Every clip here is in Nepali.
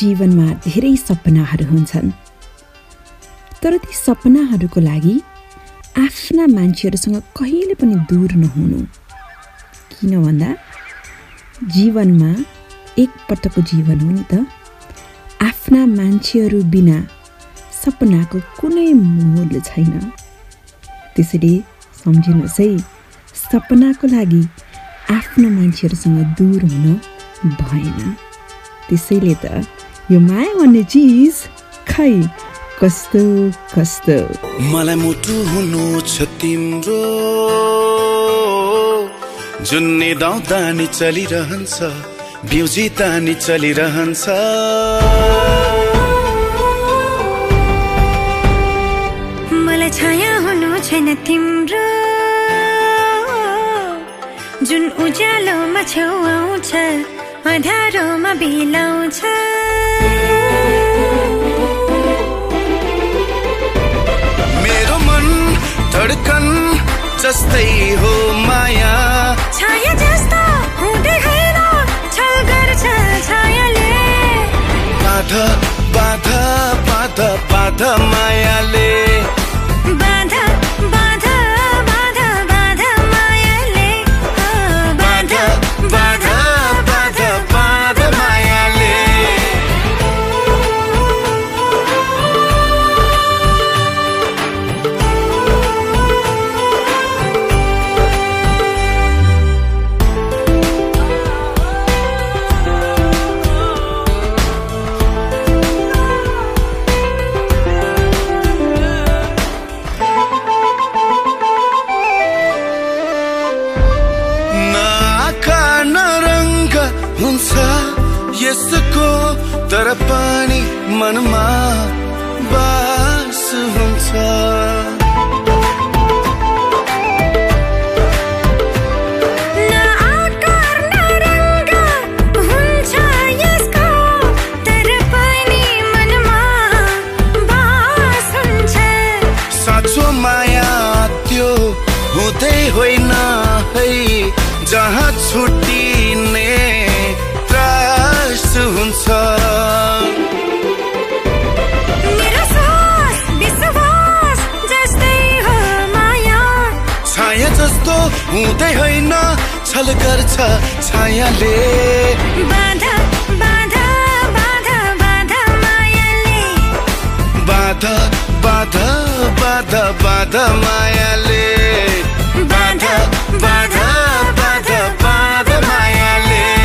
जीवनमा धेरै सपनाहरू हुन्छन्। तर ती सपनाहरूको लागि आफ्ना मान्छेहरूसँग कहिले पनि दूर नहुनु। किन भन्दा जीवनमा एकपटकको जीवन हो नि त। आफ्ना मान्छेहरू बिना सपनाको कुनै मोल छैन। त्यसैले सम्झिनुहोस् है सपनाको लागि आफ्नो मान्छेहरूसँग दूर हुन भएन। त्यसैले त यो माया भन्ने चिज खै कस्तो कस्तो? मलाई मुटु हुनु छ तिम्रो। जुन निदाउँदा नि चलिरहन्छ बिउजिता नि चलिरहन्छ मलाई छाया हुनु छैन तिम्रो। जुन उज्यालोमा छेउ आउँछ अँध्यारोमा बिलाउँछ धडकन जस्तै हो माया। छाया जस्तो हुँदै होइन छल गर्छ छायाले। बाधा बाधा बाधा बाधा मायाले। बाधा बाधा पनि मनमा छल गर्छ छायाले। बाधा बाधा बाधा बाधा मायाले। बाधा बाधा बाधा बाधा मायाले। बाधा बाधा बाधा बाधा मायाले।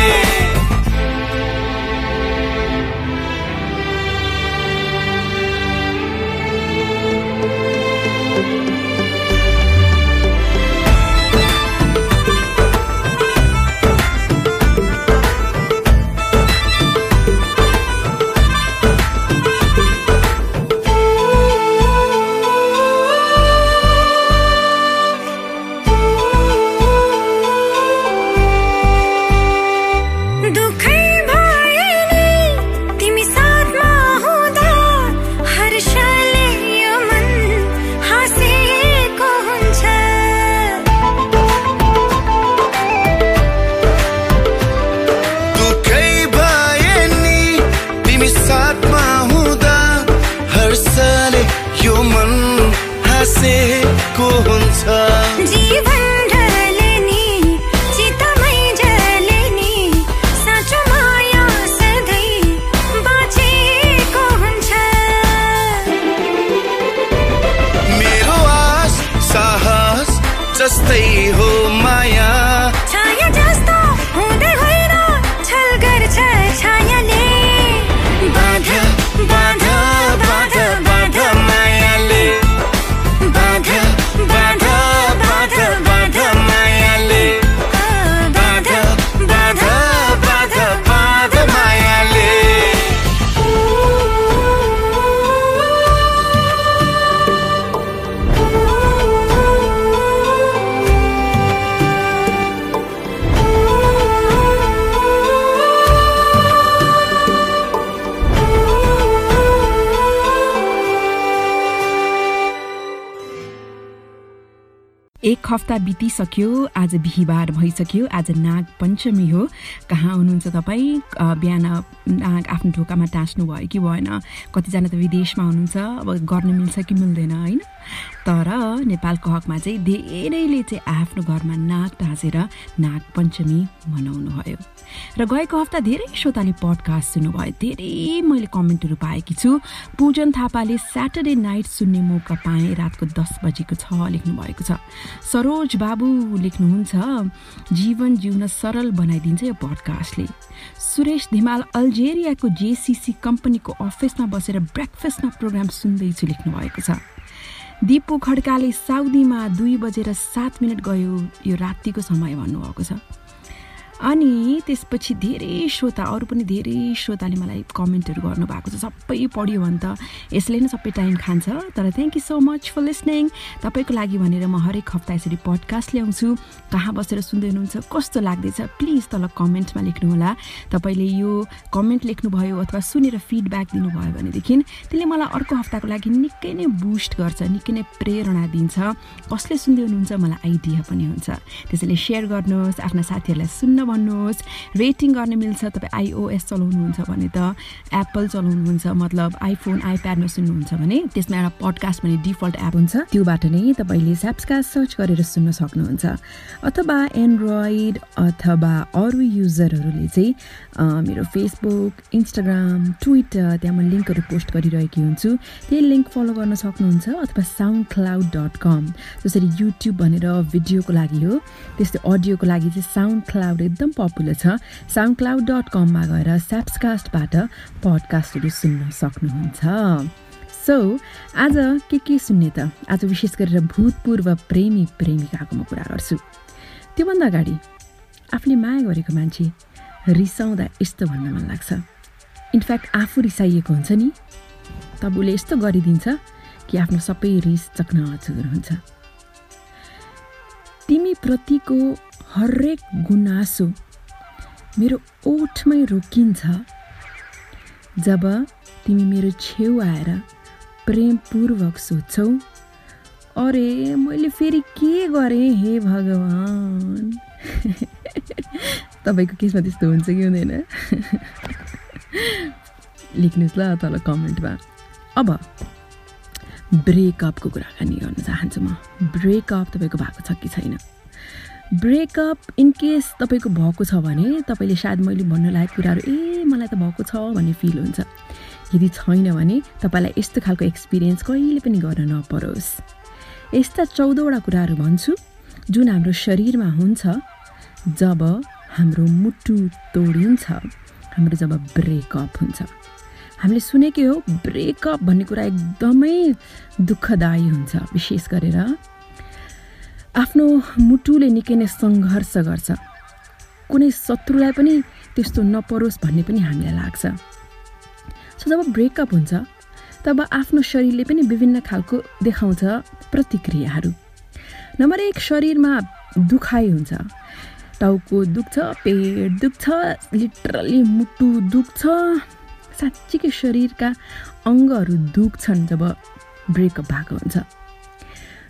see बितिसक्यो आज बिहिबार भइसक्यो। आज नाग पञ्चमी हो। कहाँ हुनुहुन्छ तपाईँ? बिहान नाग आफ्नो ढोकामा टाँच्नु भयो कि भएन? कतिजना त विदेशमा हुनुहुन्छ। अब गर्न मिल्छ कि मिल्दैन होइन? तर नेपालको हकमा चाहिँ धेरैले चाहिँ आफ्नो घरमा नाग टाँसेर नाग पञ्चमी मनाउनु भयो र गएको हप्ता धेरै श्रोताले पडकास्ट सुन्नुभयो। धेरै मैले कमेन्टहरू पाएकी छु। पूजन थापाले स्याटरडे नाइट सुन्ने मौका पाएँ। रातको दस बजेको छ लेख्नु भएको छ। सरोज बाबु लेख्नुहुन्छ जीवन जिउन सरल बनाइदिन्छ यो पडकास्टले सुरेश धिमाल अल्जेरियाको जेसिसी कम्पनीको अफिसमा बसेर ब्रेकफास्टमा प्रोग्राम सुन्दैछु लेख्नु भएको छ। दिपु खड्काले साउदीमा दुई बजेर सात मिनट गयो। यो रातिको समय भन्नुभएको छ। अनि त्यसपछि धेरै श्रोता अरू पनि धेरै श्रोताले मलाई कमेन्टहरू गर्नुभएको छ। सबै पढ्यो भने त यसले नै सबै टाइम खान्छ। तर thank you so much for listening तपाईँको लागि भनेर म हरेक हप्ता यसरी पडकास्ट ल्याउँछु। कहाँ बसेर सुन्दै हुनुहुन्छ कस्तो लाग्दैछ प्लिज तल कमेन्टमा लेख्नुहोला। तपाईँले यो कमेन्ट लेख्नुभयो अथवा सुनेर फिडब्याक दिनुभयो भनेदेखि त्यसले मलाई अर्को हप्ताको लागि निकै नै बुस्ट गर्छ निकै नै प्रेरणा दिन्छ। कसले सुन्दै हुनुहुन्छ मलाई आइडिया पनि हुन्छ। त्यसैले सेयर गर्नुहोस् आफ्ना साथीहरूलाई सुन्न भन्नुहोस्। रेटिङ गर्न मिल्छ तपाईँ आइओएस चलाउनुहुन्छ भने त एप्पल चलाउनुहुन्छ मतलब आइफोन आइप्याडमा सुन्नुहुन्छ भने त्यसमा एउटा पडकास्ट भन्ने डिफल्ट एप हुन्छ। त्योबाट नै तपाईँले स्याप्सकास्ट सर्च गरेर सुन्न सक्नुहुन्छ। अथवा एन्ड्रोइड अथवा अरू युजरहरूले चाहिँ मेरो फेसबुक इन्स्टाग्राम ट्विटर त्यहाँ म लिङ्कहरू पोस्ट गरिरहेकी हुन्छु। त्यही लिङ्क फलो गर्न सक्नुहुन्छ अथवा साउन्ड क्लाउड डट कम जसरी युट्युब भनेर भिडियोको लागि हो त्यस्तै अडियोको लागि चाहिँ साउन्ड क्लाउड पपुलर छ। साउन्ड क्लाउड डट कममा गएर स्याप्सकास्टबाट पडकास्टहरू सुन्न सक्नुहुन्छ। सो आज के के सुन्ने त? आज विशेष गरेर भूतपूर्व प्रेमी प्रेमिकाको म कुरा गर्छु। त्योभन्दा अगाडि आफूले माया गरेको मान्छे रिसाउँदा यस्तो भन्न मन लाग्छ। इनफ्याक्ट आफू रिसाइएको हुन्छ नि। तब उसले यस्तो गरिदिन्छ कि आफ्नो सबै रिस चकनाचुर हुन्छ। तिमी प्रतिको हरेक गुनासो मेरो ओठमै रोकिन्छ। जब तिमी मेरो छेउ आएर प्रेमपूर्वक सोध्छौ अरे मैले फेरि के गरेँ हे भगवान्? तपाईँको केसमा त्यस्तो हुन्छ कि हुँदैन? लेख्नुहोस् ल तल कमेन्टमा। अब ब्रेकअपको कुराकानी गर्न चाहन्छु म। ब्रेकअप तपाईँको भएको छ कि छैन? ब्रेकअप इन केस तपाईँको भएको छ भने तपाईँले सायद मैले भन्नु लागेको कुराहरू ए मलाई त भएको छ भन्ने फिल हुन्छ। यदि छैन भने तपाईँलाई यस्तो खालको एक्सपिरियन्स कहिले पनि गर्न नपरोस्। यस्ता चौधवटा कुराहरू भन्छु जुन हाम्रो शरीरमा हुन्छ जब हाम्रो मुटु तोडिन्छ हाम्रो जब ब्रेकअप हुन्छ। हामीले सुनेकै हो ब्रेकअप भन्ने कुरा एकदमै दुःखदायी हुन्छ। विशेष गरेर आफ्नो मुटुले निकै नै सङ्घर्ष गर्छ। कुनै शत्रुलाई पनि त्यस्तो नपरोस् भन्ने पनि हामीलाई लाग्छ। सो जब ब्रेकअप हुन्छ तब आफ्नो शरीरले पनि विभिन्न खालको देखाउँछ प्रतिक्रियाहरू। नम्बर एक शरीरमा दुखाइ हुन्छ। टाउको दुख्छ पेट दुख्छ लिटरली मुटु दुख्छ। साँच्चीकै शरीरका अङ्गहरू दुख्छन् जब ब्रेकअप भएको हुन्छ।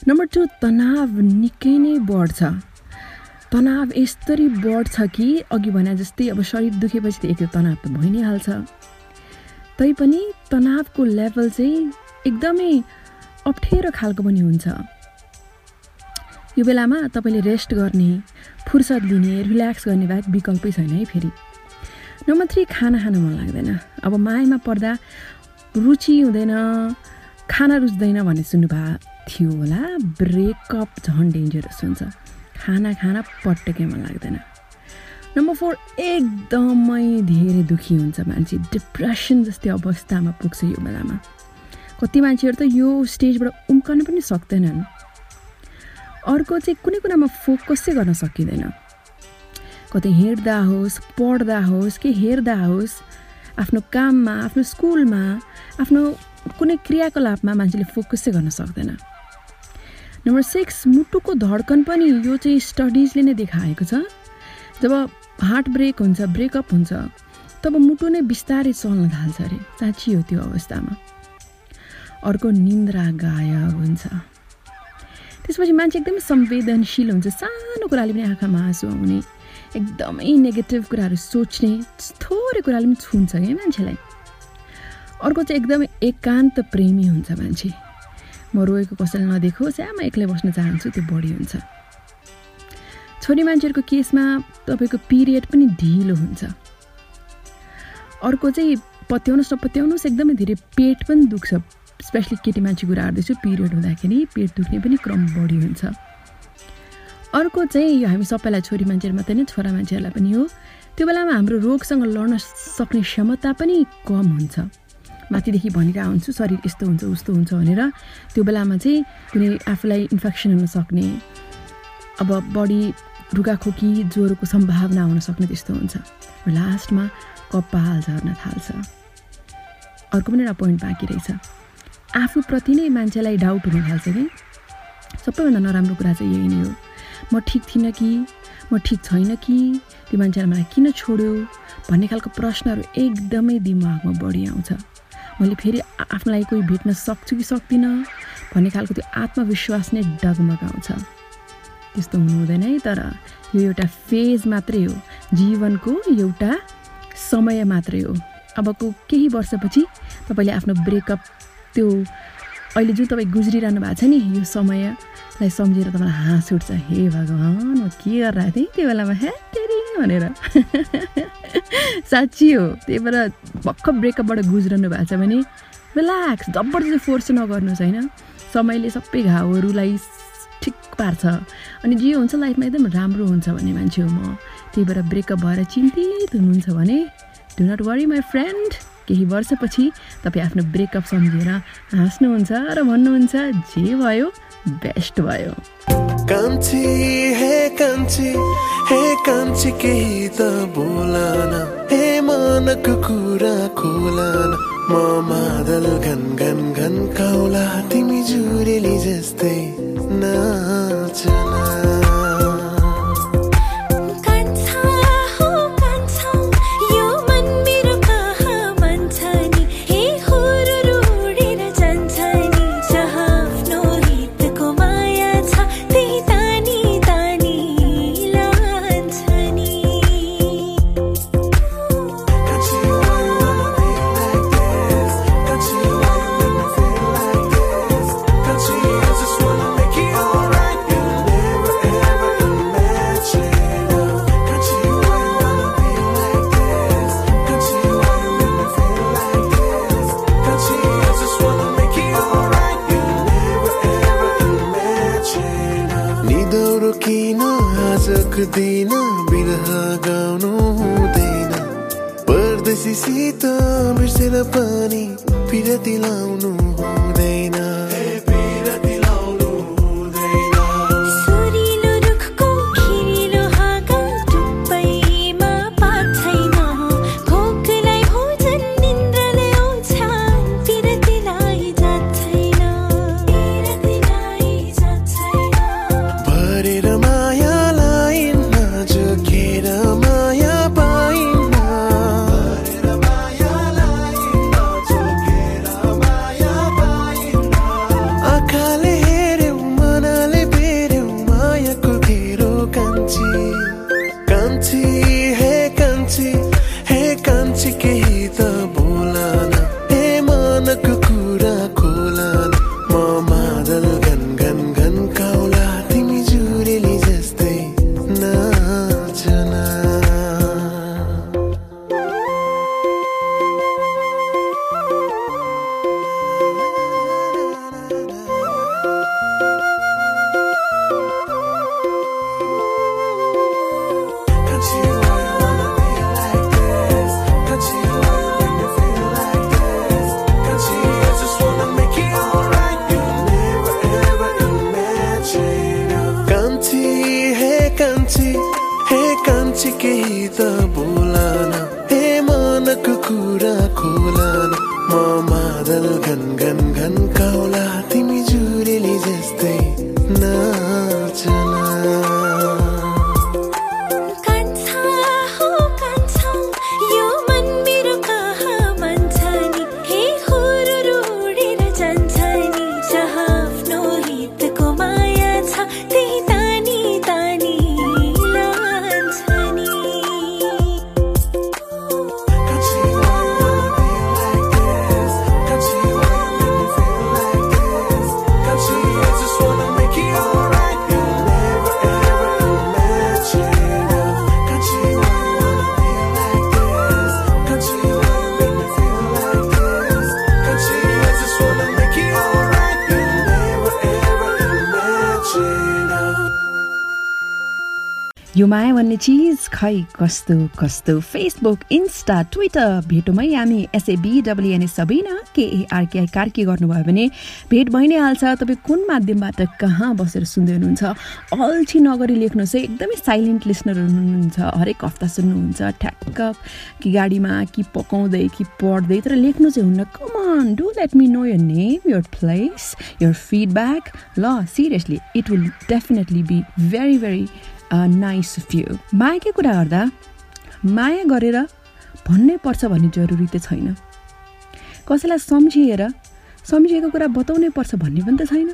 नम्बर टू तनाव निकै नै बढ्छ। तनाव यस्तरी बढ्छ कि अघि भने जस्तै अब शरीर दुखेपछि त एक तनाव त भइ नै हाल्छ तैपनि तनावको लेभल चाहिँ एकदमै अप्ठ्यारो खालको पनि हुन्छ। यो बेलामा तपाईँले रेस्ट गर्ने फुर्सद लिने रिल्याक्स गर्ने बाहेक विकल्पै छैन है फेरि। नम्बर थ्री खाना खान मन लाग्दैन। अब मायामा पर्दा रुचि हुँदैन खाना रुच्दैन भन्ने सुन्नुभएको थियो होला। ब्रेकअप झन् डेन्जरस हुन्छ। खाना खान पटक्कै मन लाग्दैन। नम्बर फोर एकदमै धेरै दुःखी हुन्छ मान्छे। डिप्रेसन जस्तै अवस्थामा पुग्छ यो बेलामा। कति मान्छेहरू त यो स्टेजबाट उम्कन पनि सक्दैनन्। अर्को चाहिँ कुनै कुरामा फोकसै गर्न सकिँदैन। कतै हिँड्दा होस् पढ्दा होस् कि हेर्दा होस् आफ्नो काममा आफ्नो स्कुलमा आफ्नो कुनै क्रियाकलापमा मान्छेले फोकसै गर्न सक्दैन। नम्बर सिक्स मुटुको धड्कन पनि यो चाहिँ स्टडिजले नै देखाएको छ। जब हार्ट ब्रेक हुन्छ ब्रेकअप हुन्छ तब मुटु नै बिस्तारै चल्न थाल्छ अरे। साँच्ची हो त्यो अवस्थामा। अर्को निन्द्रा गायब हुन्छ। त्यसपछि मान्छे एकदमै संवेदनशील हुन्छ। सानो कुराले पनि आँखामा आँसु आउने एकदमै नेगेटिभ कुराहरू सोच्ने थोरै कुराले पनि छुन्छ क्या मान्छेलाई। अर्को चाहिँ एकदमै एकान्त प्रेमी हुन्छ मान्छे। म रोएको कसैले नदेखोस् या म एक्लै बस्न चाहन्छु त्यो बढी हुन्छ। छोरी मान्छेहरूको केसमा तपाईँको पिरियड पनि ढिलो हुन्छ। अर्को चाहिँ पत्याउनुहोस् नपत्याउनुहोस् एकदमै धेरै पेट पनि दुख्छ। स्पेसली केटी मान्छे कुरा गर्दैछु पिरियड हुँदाखेरि पेट दुख्ने पनि क्रम बढी हुन्छ। अर्को चाहिँ यो हामी सबैलाई छोरी मान्छेहरू मात्रै नै छोरा मान्छेहरूलाई पनि हो। त्यो बेलामा हाम्रो रोगसँग लड्न सक्ने क्षमता पनि कम हुन्छ। माथिदेखि भनिरहेको हुन्छु शरीर यस्तो हुन्छ उस्तो हुन्छ भनेर। त्यो बेलामा चाहिँ कुनै आफूलाई इन्फेक्सन हुन सक्ने अब बढी रुगाखोकी ज्वरोको सम्भावना हुन सक्ने त्यस्तो हुन्छ। लास्टमा कपाल झर्न थाल्छ। अर्को पनि एउटा पोइन्ट बाँकी रहेछ। आफूप्रति नै मान्छेलाई डाउट हुन थाल्छ कि? सबैभन्दा नराम्रो कुरा चाहिँ यही नै हो। म ठिक थिइनँ कि? म ठिक छैन कि? त्यो मान्छेलाई मलाई किन छोड्यो? भन्ने खालको प्रश्नहरू एकदमै दिमागमा बढी आउँछ। मैले फेरि आ- आफ्नोलाई कोही भेट्न सक्छु कि सक्दिनँ भन्ने खालको त्यो आत्मविश्वास नै डगमगाउँछ। त्यस्तो हुनु हुँदैन है तर यो एउटा फेज मात्रै हो। जीवनको एउटा समय मात्रै हो। अबको केही वर्षपछि तपाईँले आफ्नो ब्रेकअप त्यो अहिले जुन तपाईँ गुज्रिरहनु भएको छ नि यो समयलाई सम्झेर तपाईँलाई हाँस उठ्छ। हे भगवान् म के गरिरहेको थिएँ त्यो बेलामा। ह्याटेरी भनेर। साँच्ची हो त्यही भएर भर्खर ब्रेकअपबाट गुज्रनु भएको छ भने रिल्याक्स जबरजस्ती फोर्स नगर्नुहोस् होइन? समयले सबै घाउहरूलाई ठिक पार्छ। अनि जे हुन्छ लाइफमा एकदम राम्रो हुन्छ भन्ने मान्छे हो म। त्यही भएर ब्रेकअप भएर चिन्तित हुनुहुन्छ भने do not worry my friend केही वर्षपछि तपाईँ आफ्नो ब्रेकअप सम्झेर हाँस्नुहुन्छ र भन्नुहुन्छ जे भयो बेस्ट भयो। कान्छी हे कान्छी हे कान्छी केही त बोलान। हे मानको कुरा खोलान। म मादल घन घन घन काउला तिमी जुरेली जस्तै नाचना। माया भन्ने चिज खै कस्तो कस्तो? फेसबुक इन्स्टा ट्विटर भेटौँमै हामी। एसएबी सबैना केएआरकेआई कार्की गर्नुभयो भने भेट भइ नै हाल्छ तपाईँ कुन माध्यमबाट कहाँ बसेर सुन्दै हुनुहुन्छ? अल्छी नगरी लेख्नुहोस् है। एकदमै साइलेन्ट लिसनर हुनुहुन्छ। हरेक हप्ता सुन्नुहुन्छ। ठ्याक्क कि गाडीमा कि पकाउँदै कि पढ्दै तर लेख्नु चाहिँ हुन्न। Come on do let me know your name your place your feedback ल seriously it will definitely be very very nice few मायाकै कुरा गर्दा माया गरेर भन्नै पर्छ भन्ने जरुरी त छैन। कसैलाई सम्झिएर सम्झिएको कुरा बताउनै पर्छ भन्ने पनि त छैन।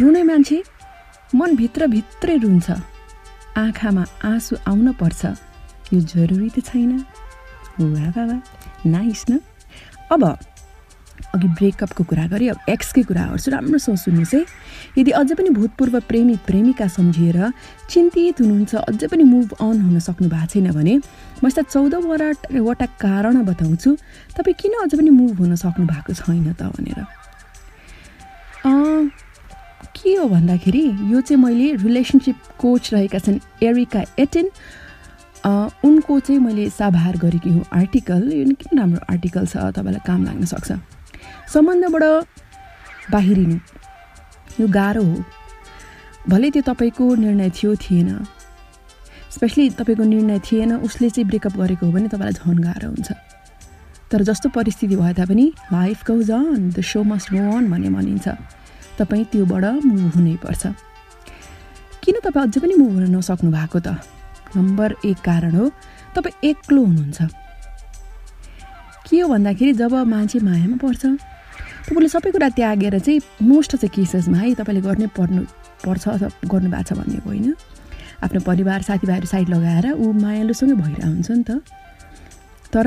रुने मान्छे मनभित्र भित्रै रुन्छ। आँखामा आँसु आउन पर्छ। यो जरुरी त छैन। वा बाबा नाइस न? अब अघि ब्रेकअपको कुरा गरेँ अब एक्सकै कुरा गर्छु। राम्रोसँग सुन्नुहोस् है यदि अझै पनि भूतपूर्व प्रेमी प्रेमिका सम्झिएर चिन्तित हुनुहुन्छ अझै पनि मुभ अन हुन सक्नु भएको छैन भने म यस्ता चौधवटा वटा कारण बताउँछु। तपाईँ किन अझै पनि मुभ हुन सक्नु भएको छैन त भनेर। के हो भन्दाखेरि यो चाहिँ मैले रिलेसनसिप कोच रहेका छन् एरिका एटेन। उनको चाहिँ मैले साभार गरेकी हुँ आर्टिकल यो निकै राम्रो आर्टिकल छ? तपाईँलाई काम लाग्न सक्छ? सम्बन्धबाट बाहिरिनु। यो गाह्रो हो। भले त्यो तपाईँको निर्णय थियो थिएन। स्पेसली तपाईँको निर्णय थिएन उसले चाहिँ ब्रेकअप गरेको हो भने तपाईँलाई झन् गाह्रो हुन्छ। तर जस्तो परिस्थिति भए तापनि life goes on the show must go on भन्ने भनिन्छ। तपाईँ त्योबाट मुभ हुनैपर्छ किन तपाईँ अझै पनि मुभ हुन नसक्नु भएको त? नम्बर एक कारण हो तपाईँ एक्लो हुनुहुन्छ। के हो भन्दाखेरि जब मान्छे मायामा पर्छ तपाईँले सबै कुरा त्यागेर चाहिँ मोस्ट अफ द केसेसमा है तपाईँले गर्नै पर्नु पर्छ अथवा गर्नु भएको छ भन्ने होइन। आफ्नो परिवार साथीभाइहरू साइड लगाएर ऊ मायालुसँगै भइरहेको हुन्छ नि त। तर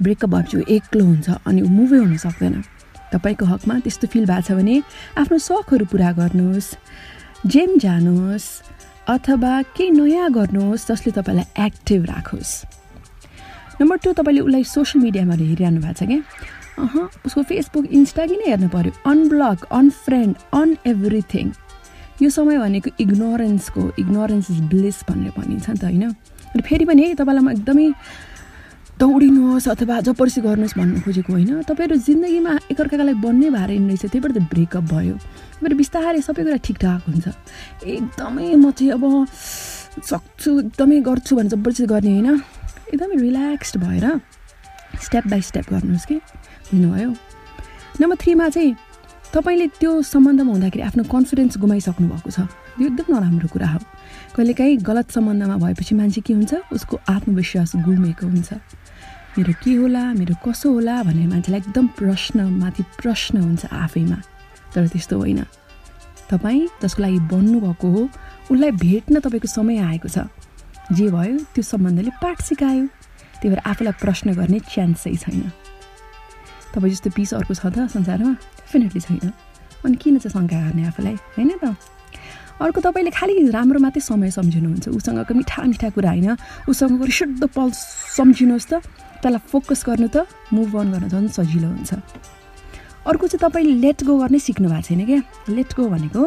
ब्रेकअप भएपछि ऊ एक्लो हुन्छ अनि ऊ मुभै हुन सक्दैन। तपाईँको हकमा त्यस्तो फिल भएको छ भने आफ्नो सखहरू पुरा गर्नुहोस् जेम जानुहोस् अथवा केही नयाँ गर्नुहोस् जसले तपाईँलाई एक्टिभ राखोस्। नम्बर टू तपाईँले उसलाई सोसियल मिडियामा हेरिरहनु भएको छ क्या। उसको फेसबुक इन्स्टा किन हेर्नु पऱ्यो अनब्लक अनफ्रेन्ड अन एभ्रिथिङ यो समय भनेको इग्नोरेन्सको इग्नोरेन्स इज ब्लिस भनेर भनिन्छ नि त होइन अनि फेरि पनि है तपाईँलाई म एकदमै दौडिनुहोस् अथवा जबरसी गर्नुहोस् भन्नु खोजेको होइन तपाईँहरू जिन्दगीमा एकअर्काका लागि बन्नै भएर रहेछ त्यही भएर त ब्रेकअप भयो भएर बिस्तारै सबै कुरा ठिकठाक हुन्छ एकदमै म चाहिँ अब सक्छु एकदमै गर्छु भने जबरजस्ती गर्ने होइन एकदमै रिल्याक्स्ड भएर स्टेप बाई स्टेप गर्नुहोस् कि बुझ्नुभयो नम्बर थ्रीमा चाहिँ तपाईँले त्यो सम्बन्धमा हुँदाखेरि आफ्नो कन्फिडेन्स गुमाइसक्नु भएको छ। यो एकदम नराम्रो कुरा हो। कहिलेकाहीँ गलत सम्बन्धमा भएपछि मान्छे के हुन्छ? उसको आत्मविश्वास गुमेको हुन्छ। मेरो के होला? मेरो कसो होला? भनेर मान्छेलाई एकदम प्रश्नमाथि प्रश्न हुन्छ आफैमा। तर त्यस्तो होइन। तपाईँ जसको लागि बन्नुभएको हो उसलाई भेट्न तपाईँको समय आएको छ। जे भयो त्यो सम्बन्धले पाठ सिकायो। त्यही भएर आफूलाई प्रश्न गर्ने चान्सै छैन। तपाईँ जस्तो पिस अर्को छ त संसारमा डेफिनेटली छैन। अनि किन चाहिँ शङ्का गर्ने आफूलाई? होइन त। अर्को तपाईँले खालि राम्रो मात्रै समय सम्झिनुहुन्छ। उसँगको मिठा मिठा कुरा होइन। उसँगको शुद्ध पल सम्झिनुहोस् त। त्यसलाई फोकस गर्नु त मुभ अन गर्न झन् सजिलो हुन्छ। अर्को चाहिँ तपाईँले लेट गो गर्नै सिक्नु भएको छैन क्या? लेट गो भनेको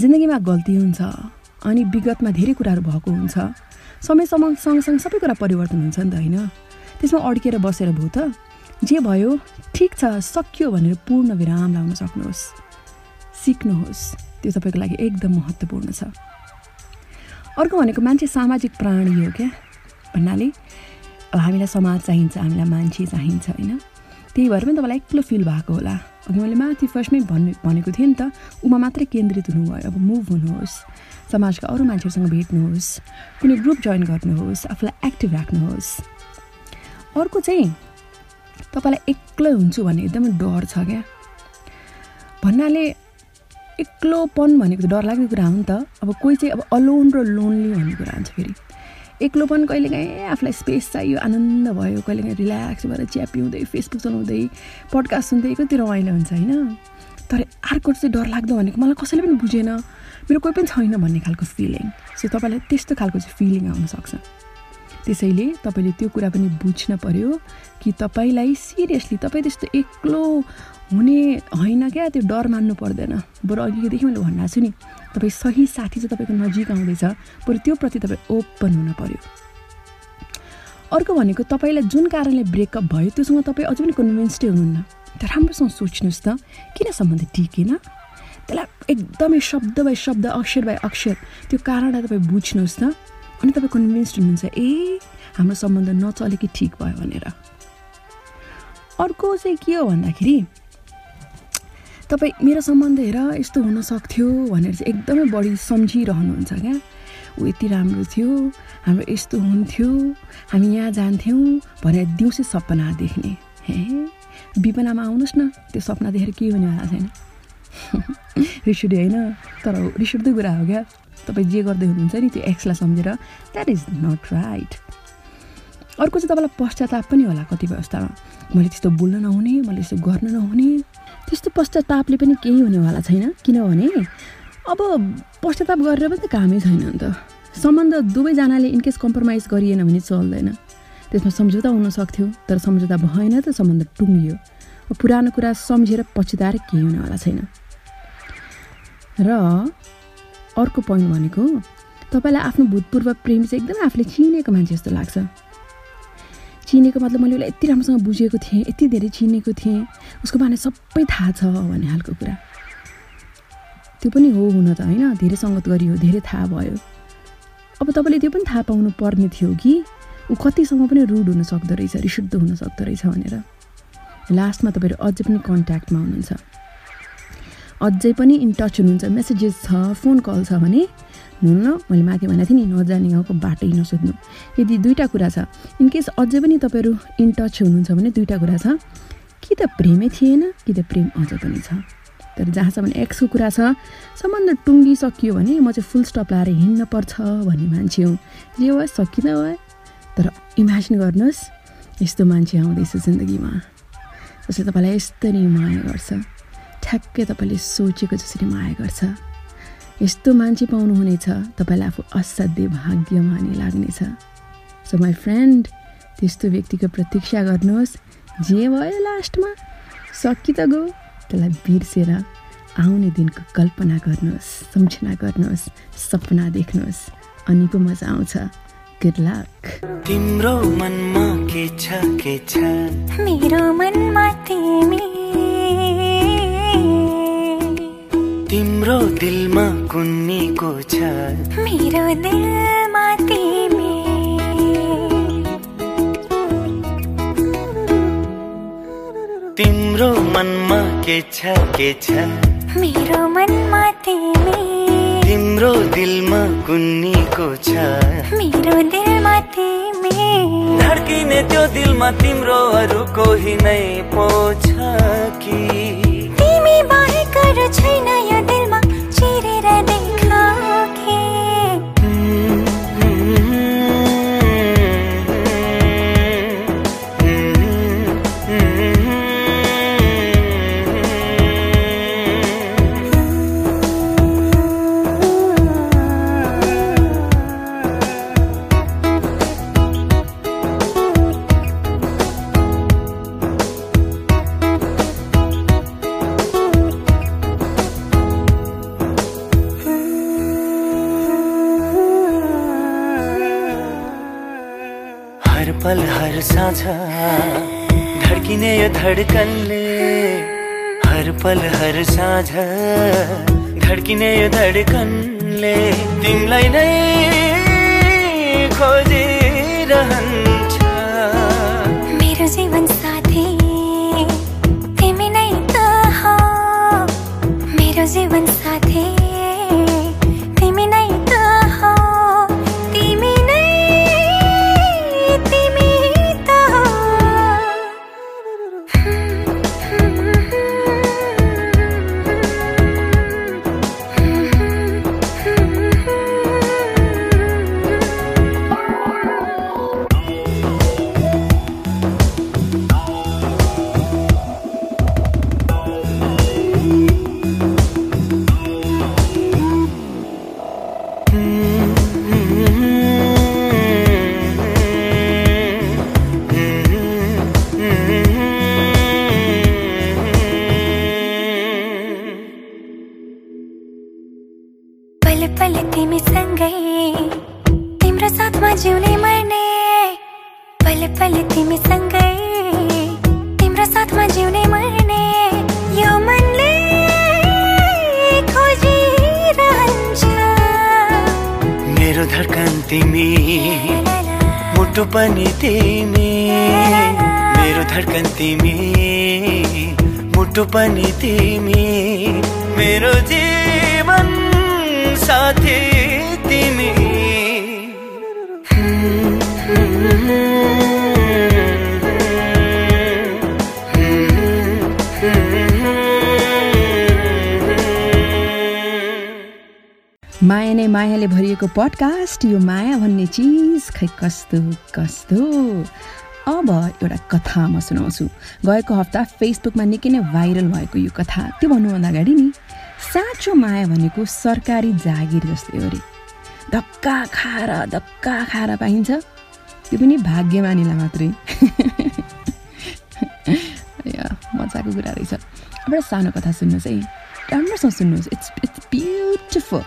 जिन्दगीमा गल्ती हुन्छ अनि विगतमा धेरै कुराहरू भएको हुन्छ। समयसँग सँगसँगै सबै कुरा परिवर्तन हुन्छ नि त होइन? त्यसमा अड्केर बसेर भयो त। जे भयो ठिक छ सकियो भनेर पूर्ण विराम लाउन सक्नुहोस्। सिक्नुहोस्। त्यो तपाईँको लागि एकदम महत्त्वपूर्ण छ। अर्को भनेको मान्छे सामाजिक प्राणी हो क्या? भन्नाले हामीलाई समाज चाहिन्छ हामीलाई मान्छे चाहिन्छ होइन? त्यही भएर पनि तपाईँलाई एक्लो फिल भएको होला। अघि मैले माथि फर्स्टमै भन्ने भनेको थिएँ नि त उमा मात्रै केन्द्रित हुनुभयो अब मुभ हुनुहोस्। समाजका अरू मान्छेहरूसँग भेट्नुहोस्। कुनै ग्रुप जोइन गर्नुहोस् आफूलाई एक्टिभ राख्नुहोस्। अर्को चाहिँ तपाईँलाई एक्लै हुन्छु भन्ने एकदमै डर छ क्या। भन्नाले एक्लोपन भनेको त डरलाग्ने कुरा हो नि त। अब कोही चाहिँ अब अलोन र लोन्ली भन्ने कुरा हुन्छ फेरि। एक्लोपन कहिलेकाहीँ आफूलाई स्पेस चाहियो आनन्द भयो कहिलेकाहीँ रिल्याक्स भएर चिया पिउँदै फेसबुक चलाउँदै पडकास्ट सुन्दै कति रमाइलो हुन्छ होइन। तर अर्को चाहिँ डर लाग्दो भनेको मलाई कसैले पनि बुझेन। मेरो कोही पनि छैन भन्ने खालको फिलिङ सो तपाईँलाई त्यस्तो खालको चाहिँ फिलिङ आउनसक्छ त्यसैले तपाईँले त्यो कुरा पनि बुझ्न पर्यो कि तपाईँलाई सिरियसली तपाईँ त्यस्तो एक्लो हुने होइन क्या त्यो डर मान्नु पर्दैन। बरु अघिदेखि मैले भन्एको छु नि तपाईँ सही साथी चाहिँ तपाईँको नजिक आउँदैछ बरु त्योप्रति तपाईँ ओपन हुनु पर्यो। अर्को भनेको तपाईँलाई जुन कारणले ब्रेकअप भयो त्योसँग तपाईँ अझै पनि कन्भिन्सडै हुनुहुन्न। त्यो राम्रोसँग सोच्नुहोस् त किन सम्बन्ध टिकेन? त्यसलाई एकदमै शब्द बाई शब्द अक्षर बाई अक्षर त्यो कारणलाई तपाईँ बुझ्नुहोस् त। अनि तपाईँ कन्भिन्स्ड हुनुहुन्छ ए हाम्रो सम्बन्ध नचले कि ठिक भयो भनेर। अर्को चाहिँ के हो भन्दाखेरि तपाईँ मेरो सम्बन्ध हेर यस्तो हुन सक्थ्यो भनेर चाहिँ एकदमै बढी सम्झिरहनुहुन्छ क्या। ऊ यति राम्रो थियो हाम्रो यस्तो हुन्थ्यो हामी यहाँ जान्थ्यौँ भनेर दिउँसै सपना देख्ने। हे विपनामा आउनुहोस् न त्यो सपना देखेर केही हुनेवाला छैन। रिस उठ्यो होइन तर रिस कुरा हो क्या। तपाईँ जे गर्दै हुनुहुन्छ नि त्यो एक्सलाई सम्झेर द्याट इज नट राइट अर्को चाहिँ तपाईँलाई पश्चाताप पनि होला कतिपय अवस्थामा मैले त्यस्तो बोल्न नहुने मैले यस्तो गर्न नहुने। त्यस्तो पश्चातापले पनि केही हुनेवाला छैन। किनभने अब पश्चाताप गरेर पनि त कामै छैन नि त। सम्बन्ध दुवैजनाले इनकेस कम्प्रोमाइज गरिएन भने चल्दैन। त्यसमा सम्झौता हुन सक्थ्यो तर सम्झौता भएन त सम्बन्ध टुङ्गियो। पुरानो कुरा सम्झेर पछुताएर केही हुनेवाला छैन। र अर्को पोइन्ट भनेको तपाईँलाई आफ्नो भूतपूर्व प्रेम चाहिँ एकदमै आफूले चिनेको मान्छे जस्तो लाग्छ। चिनेको मतलब मैले उसलाई यति राम्रोसँग बुझेको थिएँ यति धेरै चिनेको थिएँ उसको बारे सबै थाहा छ भन्ने खालको कुरा। त्यो पनि हो हुन त होइन? धेरै सङ्गत गरियो धेरै थाहा भयो। अब तपाईँले त्यो पनि थाहा पाउनु पर्ने थियो कि ऊ कतिसँग पनि रुड हुन सक्दो रहेछ रिसुद्ध हुन सक्दो रहेछ भनेर। लास्टमा तपाईँहरू अझै पनि कन्ट्याक्टमा हुनुहुन्छ। अझै पनि इन टच हुनुहुन्छ मेसेजेस छ फोन कल छ भने हुन्न मैले माथि भनेको थिएँ नि नजाने गाउँको बाटै नसोध्नु यदि दुईवटा कुरा छ इनकेस अझै पनि तपाईँहरू इन टच हुनुहुन्छ भने दुईवटा कुरा छ कि त प्रेमै थिएन कि त प्रेम अझ पनि छ। तर जहाँसम्म एक्सको कुरा छ सम्बन्ध टुङ्गिसकियो भने म चाहिँ फुल स्टप लाएर हिँड्न पर्छ भन्ने मान्छे हुँ। जे भयो सकिँदा भयो तर इमेजिन गर्नुहोस् यस्तो मान्छे आउँदैछ जिन्दगीमा। जसले तपाईँलाई यस्तरी माया गर्छ। ठ्याक्कै तपाईँले सोचेको जसरी माया गर्छ। यस्तो मान्छे पाउनुहुनेछ तपाईँलाई आफू असाध्य भाग्यमानी लाग्नेछ। सो माई फ्रेन्ड त्यस्तो व्यक्तिको प्रतीक्षा गर्नुहोस् जे भयो लास्टमा सकि त गयो। त्यसलाई बिर्सेर आउने दिनको कल्पना गर्नुहोस् सम्झना गर्नुहोस् सपना देख्नुहोस्। अनि पो मजा आउँछ। गुड लक तिम्रो मनमा के छ के छ? मेरो मनमा तिमी। तिम्रो दिलमा कुन्नीको छ मेरो दिलमा तिमी। तिम्रो मनमा के छ के छ? मेरो मनमा तिमी। तिम्रो दिलमा कुन्नीको छ मेरो दिलमा तिमी। धड्किने त्यो दिलमा तिम्रो अरू कोही नै पो छ कि? अरू छैन यो दिलमा माया नै मायाले भरिएको पडकास्ट यो माया भन्ने चिज खै कस्तो कस्तो? अब एउटा कथा म सुनाउँछु। गएको हप्ता फेसबुकमा निकै नै भाइरल भएको यो कथा। त्यो भन्नुभन्दा अगाडि नि साँचो माया भनेको सरकारी जागिर जस्तै हो अरे। धक्का खाएर धक्का खाएर पाइन्छ। त्यो पनि भाग्यमानीलाई मात्रै। मजाको कुरा रहेछ। एउटा सानो कथा सुन्नुहोस् है। राम्रोसँग सुन्नुहोस्। इट्स इट्स ब्युटिफुल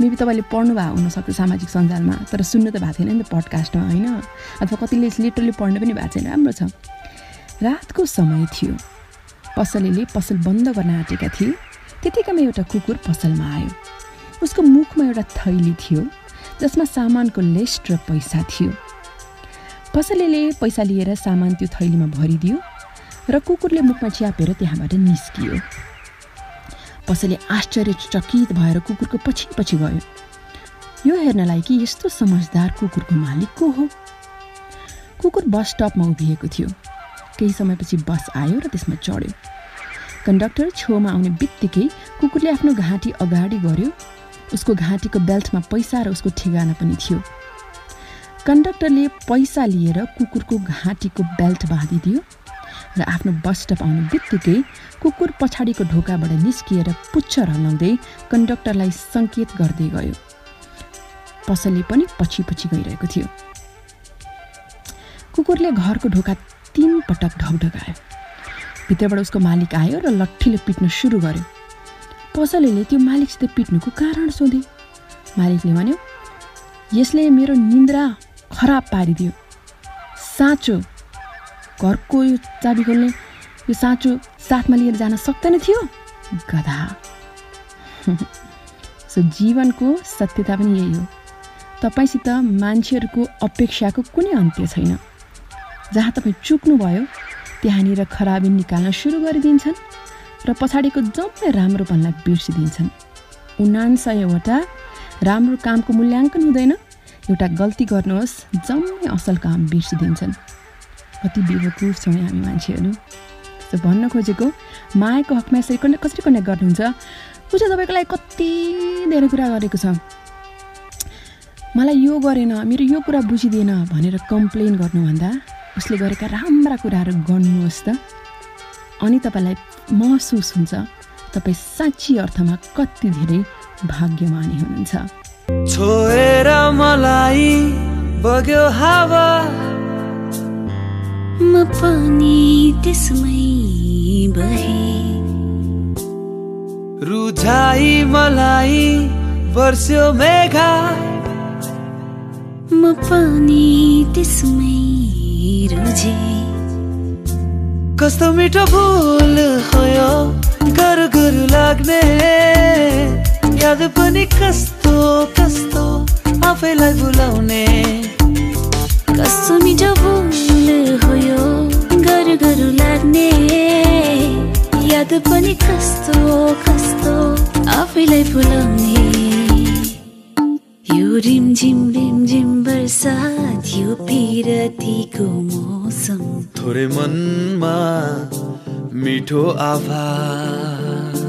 मेबी तपाईँले पढ्नु भएको हुनसक्छ सामाजिक सञ्जालमा तर सुन्नु त भएको थिएन नि त पडकास्टमा होइन? अथवा कतिले लिटरली पढ्नु पनि भएको छैन राम्रो छ। रातको समय थियो। पसलेले पसल बन्द गर्न आँटेका थिए। त्यतिकैमा एउटा कुकुर पसलमा आयो। उसको मुखमा एउटा थैली थियो जसमा सामानको लिस्ट र पैसा थियो। पसलेले पैसा लिएर सामान त्यो थैलीमा भरिदियो र कुकुरले मुखमा च्यापेर त्यहाँबाट निस्कियो। पसले आश्चर्यचकित भएर कुकुरको पछि पछि गयो। यो हेर्नलाई कि यस्तो समझदार कुकुरको मालिक को हो? कुकुर बस स्टपमा उभिएको थियो। केही समयपछि बस आयो र त्यसमा चढ्यो। कन्डक्टर छेउमा आउने बित्तिकै कुकुरले आफ्नो घाँटी अगाडि गर्यो। उसको घाँटीको बेल्टमा पैसा र उसको ठेगाना पनि थियो। कन्डक्टरले पैसा लिएर कुकुरको घाँटीको बेल्ट बाँधिदियो। र आफ्नो बस स्टप आउने बित्तिकै कुकुर पछाडिको ढोकाबाट निस्किएर पुच्छर हल्लाउँदै कन्डक्टरलाई सङ्केत गर्दै गयो। पसलले पनि पछि पछि गइरहेको थियो। कुकुरले घरको ढोका तिन पटक ढकढकायो भित्रबाट उसको मालिक आयो र लट्ठीले पिट्न सुरु गर्यो। पसलेले त्यो मालिकसित पिट्नुको कारण सोधे। मालिकले भन्यो यसले मेरो निन्द्रा खराब पारिदियो। साँचो घरको यो चाबी खोल्ने यो साँचो साथमा लिएर जान सक्दैन थियो। गधा। सो जीवनको सत्यता पनि यही हो। तपाईँसित मान्छेहरूको अपेक्षाको कुनै अन्त्य छैन। जहाँ तपाईँ चुक्नुभयो त्यहाँनिर खराबी निकाल्न सुरु गरिदिन्छन् र पछाडिको जम्मै राम्रोपनलाई बिर्सिदिन्छन्। उनान्सयवटा राम्रो कामको मूल्याङ्कन हुँदैन। एउटा गल्ती गर्नुहोस् जम्मै असल काम बिर्सिदिन्छन्। कति बेवकुफ छौँ हामी मान्छेहरू। सो भन्न खोजेको मायाको हकमा यसरी कने कसरी कनेक्ट गर्नुहुन्छ? चाहिँ तपाईँको लागि कति धेरै कुरा गरेको छ। मलाई यो गरेन मेरो यो कुरा बुझिदिएन भनेर कम्प्लेन गर्नुभन्दा उसले गरेका राम्रा कुराहरू गर्नुहोस् त। अनि तपाईँलाई महसुस हुन्छ तपाईँ साँच्ची अर्थमा कति धेरै भाग्यमानी हुनुहुन्छ। छोएर मलाई बग्यो हावा म पनि त्यसमै बहे। रुझाई मलाई वर्ष्यो मेघा। म पनि त्यसमै रुझे। कस्तो मिठो फुल हो यो गरु गरु लाग्ने। याद पनि कस्तो कस्तो आफैलाई भुलाउने। कस्तो मिठो फुल हो यो गरु गरु लाग्ने। याद पनि कस्तो कस्तो आफैलाई भुलाउने। यो रिमझिम रिमझिम बर्सात यो पिरतीको मौसम। थोरै मनमा मिठो आभास।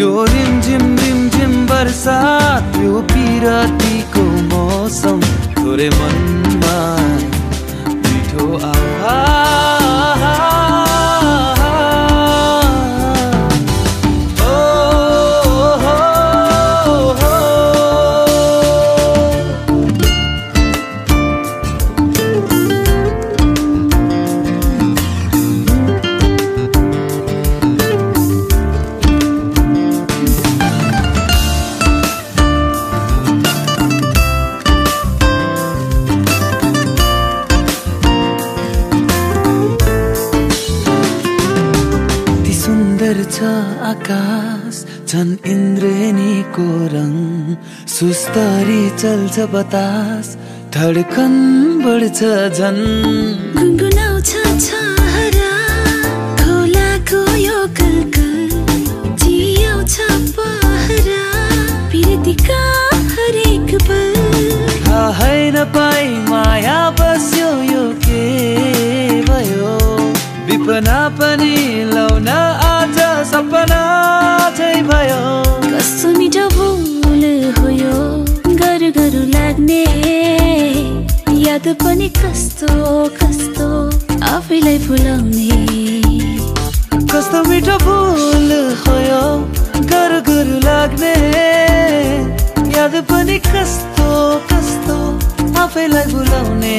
यो रिमझिम रिमझिम बर्सात यो पिरतीको मौसम। थोरै मनमा मिठो आभास सुस्तरी चल्छ बतास धडकन बढ्छ झन्। गुनगुनाउँछ छहरा खोलाको यो कलकल जियाउँछ पहरा। प्रीतिका हरेक पल। थाहै नपाई माया बस्यो यो के भयो। विपना पनि लाउन आज सपना चाहिँ भयो। कस्तो मिठो हो यो गरु गरु लाग्ने। याद पनि कस्तो कस्तो आफैलाई भुलाउने कस्तो मिठो फुल हो यो गरु गरु लाग्ने। याद पनि कस्तो कस्तो आफैलाई भुलाउने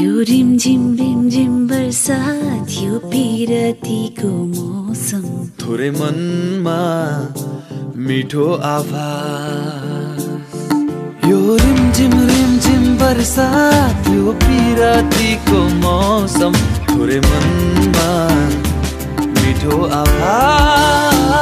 यो रिमझिम रिमझिम बर्सात यो पिरतीको मौसम। थोरै मनमा मिठो आभास यो रिमझिम रिमझिम बर्सात यो पिरातीको मौसम थोरै मनमा मिठो आभास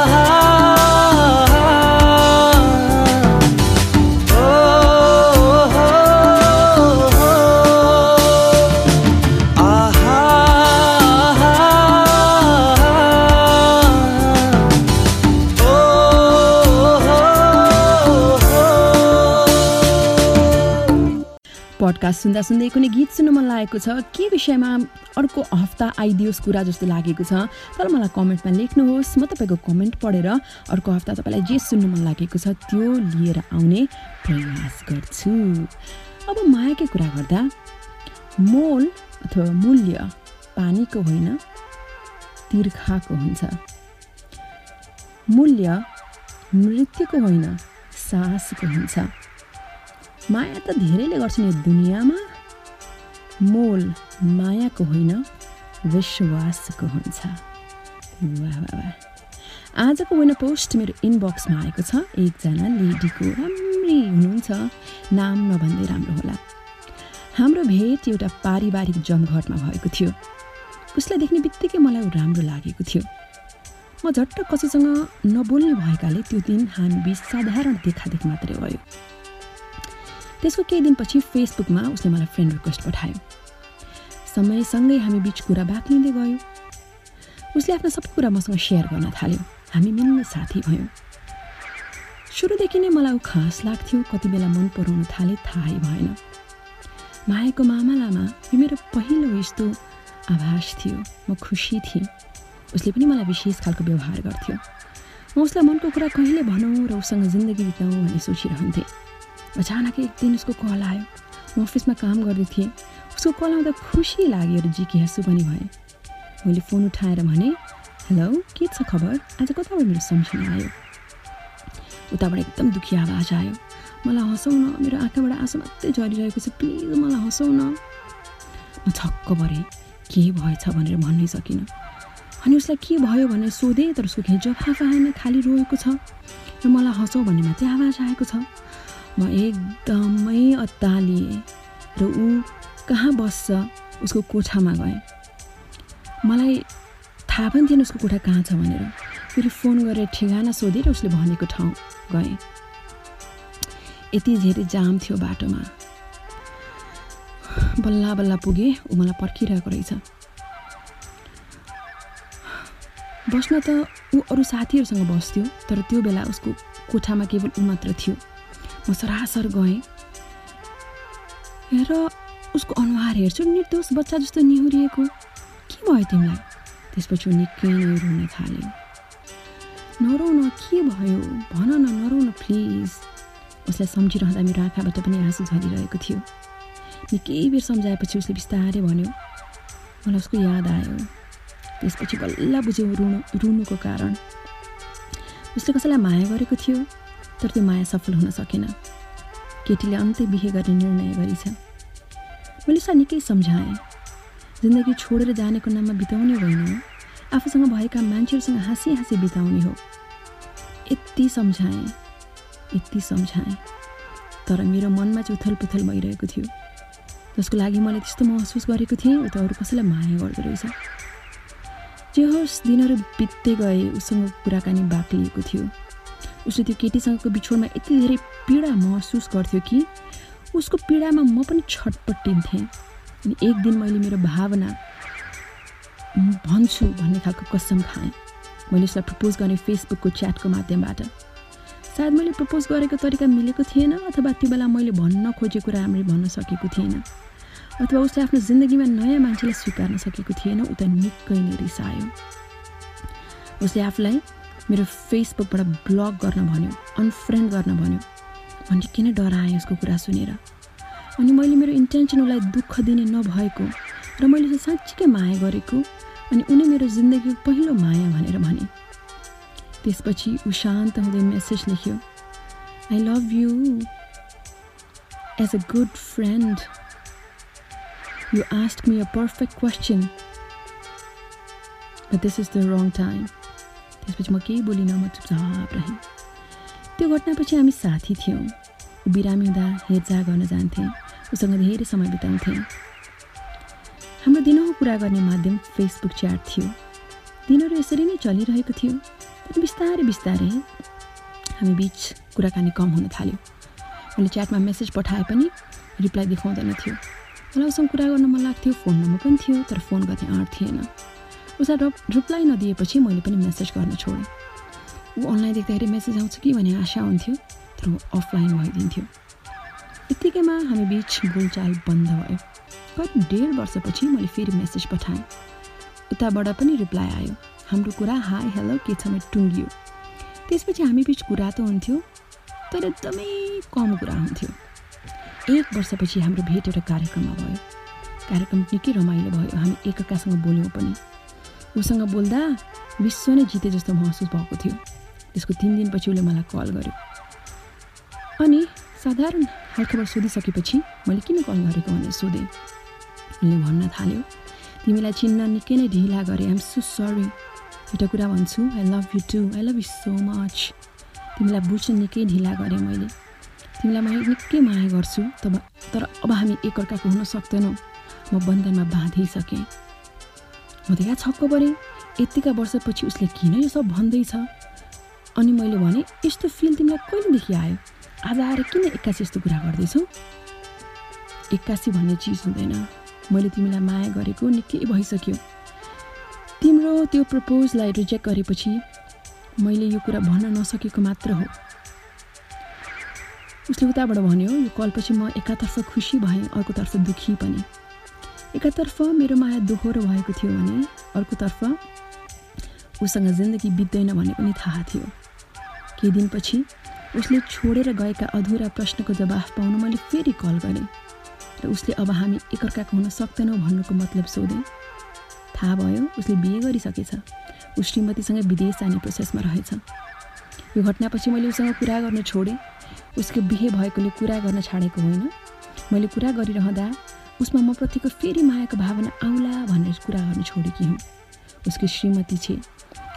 पडकास्ट सुन्दा सुन्दै कुनै गीत सुन्न मन लागेको छ के विषयमा अर्को हप्ता आइदियोस् कुरा जस्तो लागेको छ तर मलाई कमेन्टमा लेख्नुहोस्। म तपाईँको कमेन्ट पढेर अर्को हप्ता तपाईँलाई जे सुन्नु मन लागेको छ त्यो लिएर आउने प्रयास गर्छु। अब मायाकै कुरा गर्दा मोल अथवा मूल्य पानीको होइन तिर्खाको हुन्छ। मूल्य मृत्युको होइन साहसको हुन्छ। माया त धेरैले गर्छन् यो दुनियाँमा। मोल मायाको होइन विश्वासको हुन्छ। वाह वाह आजको विन पोस्ट मेरो इनबक्समा आएको छ। एकजना लेडीको राम्री हुनुहुन्छ। नाम नभन्दै राम्रो होला। हाम्रो भेट एउटा पारिवारिक जमघटमा भएको थियो। उसलाई देख्ने बित्तिकै मलाई राम्रो लागेको थियो। म झट्ट कसैसँग नबोल्ने भएकाले त्यो दिन हामी साधारण देखादेख मात्रै भयो। त्यसको केही दिनपछि फेसबुकमा उसले मलाई फ्रेन्ड रिक्वेस्ट पठायो। समयसँगै हामी बिच कुरा बाक्लिँदै गयो। उसले आफ्ना सबै कुरा मसँग सेयर गर्न थाल्यो। हामी मिल्ने साथी भयौँ। सुरुदेखि नै मलाई ऊ खास लाग्थ्यो कति बेला मन पराउन थाले थाहै भएन। मायाको मामलामा यो मेरो पहिलो यस्तो आभास थियो। म खुसी थिएँ। उसले पनि मलाई विशेष खालको व्यवहार गर्थ्यो। म उसलाई मनको कुरा कहिले भनौँ र उसँग जिन्दगी बिताउँ भन्ने सोचिरहन्थेँ। अचानक एक दिन उसको कल आयो। म अफिसमा काम गर्दै थिएँ। उसको कल आउँदा खुसी लाग्यो र जिकी हाँसु पनि भएँ। मैले फोन उठाएर भने हेलो के छ खबर? आज कताबाट मेरो सम्झना आयो? उताबाट एकदम दुखी आवाज आयो। मलाई हँसाउ न मेरो आँखाबाट आँसु मात्रै झरिरहेको छ प्लिज मलाई हँसाउ न। म छक्क परेँ। के भएछ भनेर भन्नै सकिनँ। अनि उसलाई के भयो भनेर सोधेँ तर उसको केही जवाफ आएन खालि रोएको छ। र मलाई हँसाउ भन्ने मात्रै आवाज आएको छ। म एकदमै अत्तालिएँ र ऊ कहाँ बस्छ उसको कोठामा गएँ। मलाई थाहा पनि थिएन उसको कोठा कहाँ छ भनेर। फेरि फोन गरेर ठेगाना सोधेँ र उसले भनेको ठाउँ गएँ। यति धेरै जाम थियो बाटोमा। बल्ल बल्ल पुगेँ ऊ मलाई पर्खिरहेको रहेछ। बस्न त ऊ अरू साथीहरूसँग बस्थ्यो तर त्यो बेला उसको कोठामा केवल ऊ मात्र थियो। म सरासर गएँ। र उसको अनुहार हेर्छु निर्दोष बच्चा जस्तो निहुरिएको। के भयो तिमीलाई? त्यसपछि निकै नै रुन थाल्यो। नरौ न के भयो? भन न नरौ न प्लिज उसलाई सम्झिरहँदा मेरो आँखाबाट पनि आँसु झरिरहेको थियो। निकै बेर सम्झाएपछि उसले बिस्तारै भन्यो मलाई उसको याद आयो। त्यसपछि बल्ल बुझ्यो रुनु रुनुको कारण। उसले कसैलाई माया गरेको थियो? तर त्यो माया सफल हुन सकेन। केटीले अन्तै बिहे गर्ने निर्णय गरेछ। मैले उसलाई निकै सम्झाएँ। जिन्दगी छोडेर जानेको नाममा बिताउने होइन आफूसँग भएका मान्छेहरूसँग हाँसी हाँसी बिताउने हो। यति सम्झाएँ यति सम्झाएँ। तर मेरो मनमा चाहिँ पुथल भइरहेको थियो। जसको लागि मैले त्यस्तो महसुस गरेको थिएँ ऊ त अरू कसैलाई माया गर्दो रहेछ। जे होस् दिनहरू बित्दै गए उसँग कुराकानी बाक्लिएको थियो। उसले त्यो केटीसँगको बिछोडमा यति धेरै पीडा महसुस गर्थ्यो कि उसको पीडामा म पनि छटपट्टिन्थेँ। अनि एक दिन मैले मेरो भावना भन्छु भन्ने खालको कसम खाएँ। मैले उसलाई प्रपोज गरेँ फेसबुकको च्याटको माध्यमबाट। सायद मैले प्रपोज गरेको तरिका मिलेको थिएन अथवा त्यो बेला मैले भन्न खोजेको राम्ररी भन्न सकेको थिएन। अथवा उसले आफ्नो जिन्दगीमा नयाँ मान्छेलाई स्वीकार्न सकेको थिएन ऊ त निकै नै रिसायो उसले आफूलाई मेरो फेसबुकबाट ब्लक गर्न भन्यो अनफ्रेन्ड गर्न भन्यो। भने किन डराएँ उसको कुरा सुनेर? अनि मैले मेरो इन्टेन्सन उसलाई दुःख दिने नभएको र मैले साँच्चीकै माया गरेको अनि उनी मेरो जिन्दगीको पहिलो माया भनेर भने। त्यसपछि ऊ शान्त हुँदै मेसेज लेख्यो I love you as a good friend you ask me a perfect question But this is the wrong time. त्यसपछि म केही बोलिनँ म चुपचाप रहेँ। त्यो घटनापछि हामी साथी थियौँ। ऊ बिरामी हुँदा हेरचाह गर्न जान्थेँ। उसँग धेरै समय बिताउँथेँ। हाम्रो दिनहुँ कुरा गर्ने माध्यम फेसबुक च्याट थियो। दिनहरू यसरी नै चलिरहेको थियो। तर बिस्तारै बिस्तारै हामी बिच कुराकानी कम हुन थाल्यो। मैले च्याटमा मेसेज पठाए पनि रिप्लाई देखाउँदैन थियो। मलाई उसँग कुरा गर्न मन लाग्थ्यो। फोन नम्बर पनि थियो तर फोन गर्ने आँट थिएन। उसलाई रप रिप्लाई नदिएपछि मैले पनि मेसेज गर्न छोडेँ। ऊ अनलाइन देख्दाखेरि मेसेज आउँछ कि भन्ने आशा हुन्थ्यो तर ऊ अफलाइन भइदिन्थ्यो। यत्तिकैमा हामी बिच बोलचाल बन्द भयो। कति डेढ वर्षपछि मैले फेरि मेसेज पठाएँ। उताबाट पनि रिप्लाई आयो हाम्रो कुरा हाई हेलो के छ टुङ्गियो। त्यसपछि हामी बिच कुरा त हुन्थ्यो तर एकदमै कम कुरा हुन्थ्यो। एक वर्षपछि हाम्रो भेट एउटा कार्यक्रममा भयो। कार्यक्रम निकै रमाइलो भयो हामी एकअर्कासँग बोल्यौँ पनि। उसँग बोल्दा विश्व नै जिते जस्तो महसुस भएको थियो। त्यसको तिन दिनपछि उसले मलाई कल गर्यो। अनि साधारण हालखबर सोधिसकेपछि मैले किन कल गरेको भनेर सोधेँ। उसले भन्न थाल्यो तिमीलाई चिन्न निकै नै ढिला गरेँ। आइम सो सरी एउटा कुरा भन्छु I love you too I love you so much तिमीलाई बुझ्न निकै ढिला गरेँ मैले। तिमीलाई म निकै माया गर्छु तब तर अब हामी एकअर्काको हुन सक्दैनौँ। म बन्धनमा बाँधिसकेँ। म त यहाँ छक्क परेँ यत्तिका वर्षपछि उसले किन यो सब भन्दैछ? अनि मैले भने यस्तो फिल तिमीलाई कहिलेदेखि आयो? आज आएर किन एक्कासी यस्तो कुरा गर्दैछौ? एक्कासी भन्ने चिज हुँदैन। मैले तिमीलाई माया गरेको निकै भइसक्यो। तिम्रो त्यो प्रपोजलाई रिजेक्ट गरेपछि मैले यो कुरा भन्न नसकेको मात्र हो। उसले उताबाट भन्यो यो कलपछि म एकातर्फ खुसी भएँ अर्कोतर्फ दुःखी पनि। एकातर्फ मेरो माया दोहोरो भएको थियो भने अर्कोतर्फ उसँग जिन्दगी बित्दैन भन्ने पनि थाहा थियो। केही दिनपछि उसले छोडेर गएका अधुरा प्रश्नको जवाफ पाउन मैले फेरि कल गरेँ र उसले अब हामी एकअर्काको हुन सक्दैनौँ भन्नुको मतलब सोधेँ। थाहा भयो उसले बिहे गरिसकेछ। ऊ श्रीमतीसँग विदेश जाने प्रोसेसमा रहेछ। यो घटनापछि मैले उसँग कुरा गर्न छोडेँ। उसको बिहे भएकोले कुरा गर्न छाडेको होइन। मैले कुरा गरिरहँदा उसमा म प्रतिको फेरि मायाको भावना आउला भनेर कुरा गर्न छोडेकी हुँ। उसकी श्रीमती छे।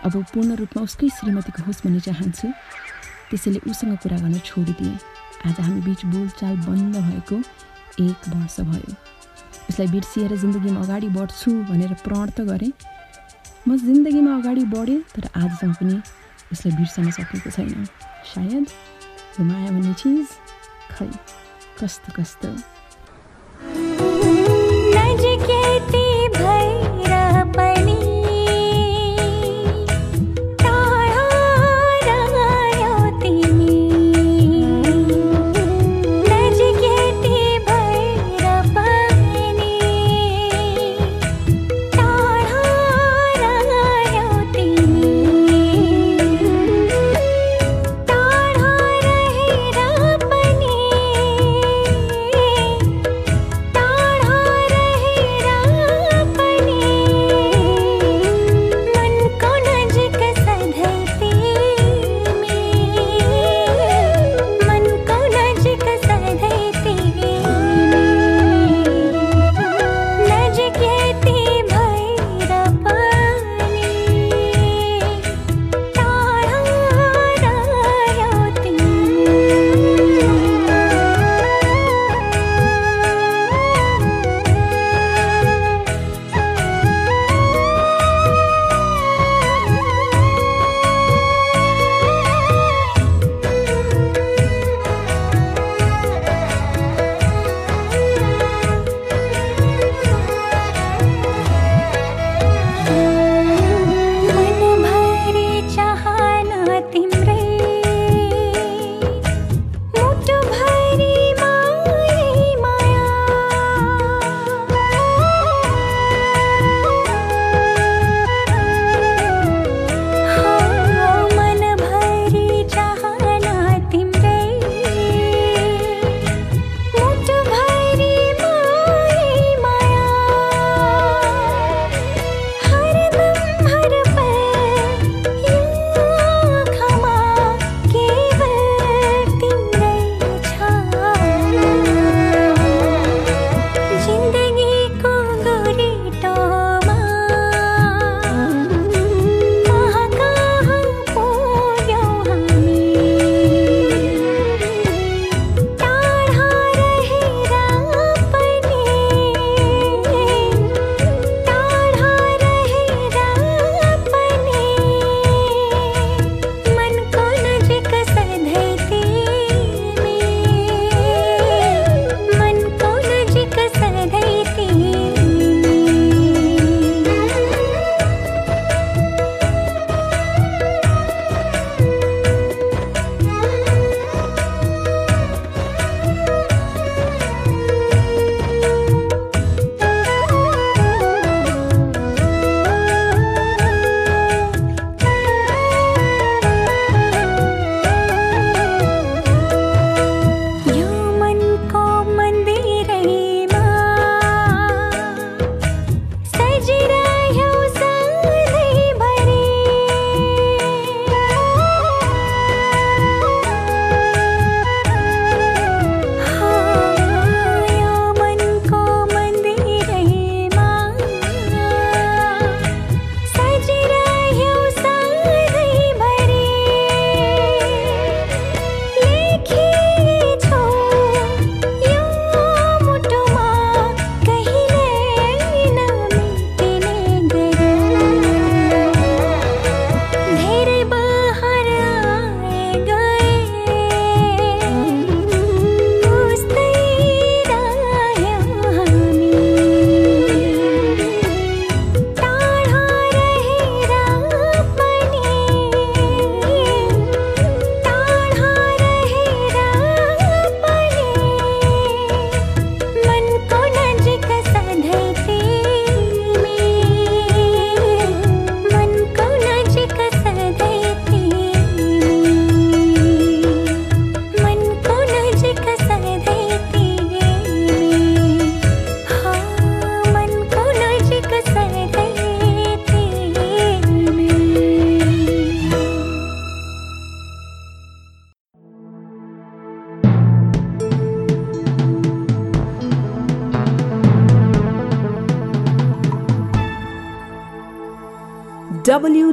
अब पूर्ण रूपमा उसकै श्रीमतीको होस् भन्ने चाहन्छु। त्यसैले उसँग कुरा गर्न छोडिदिएँ। आज हामी बिच बोलचाल बन्द भएको एक वर्ष भयो। उसलाई बिर्सिएर जिन्दगीमा अगाडि बढ्छु भनेर प्रण त गरेँ। म जिन्दगीमा अगाडि बढेँ तर आजसम्म पनि उसलाई बिर्सन सकेको छैन। सायद यो माया भन्ने चिज खै कस्तो कस्तो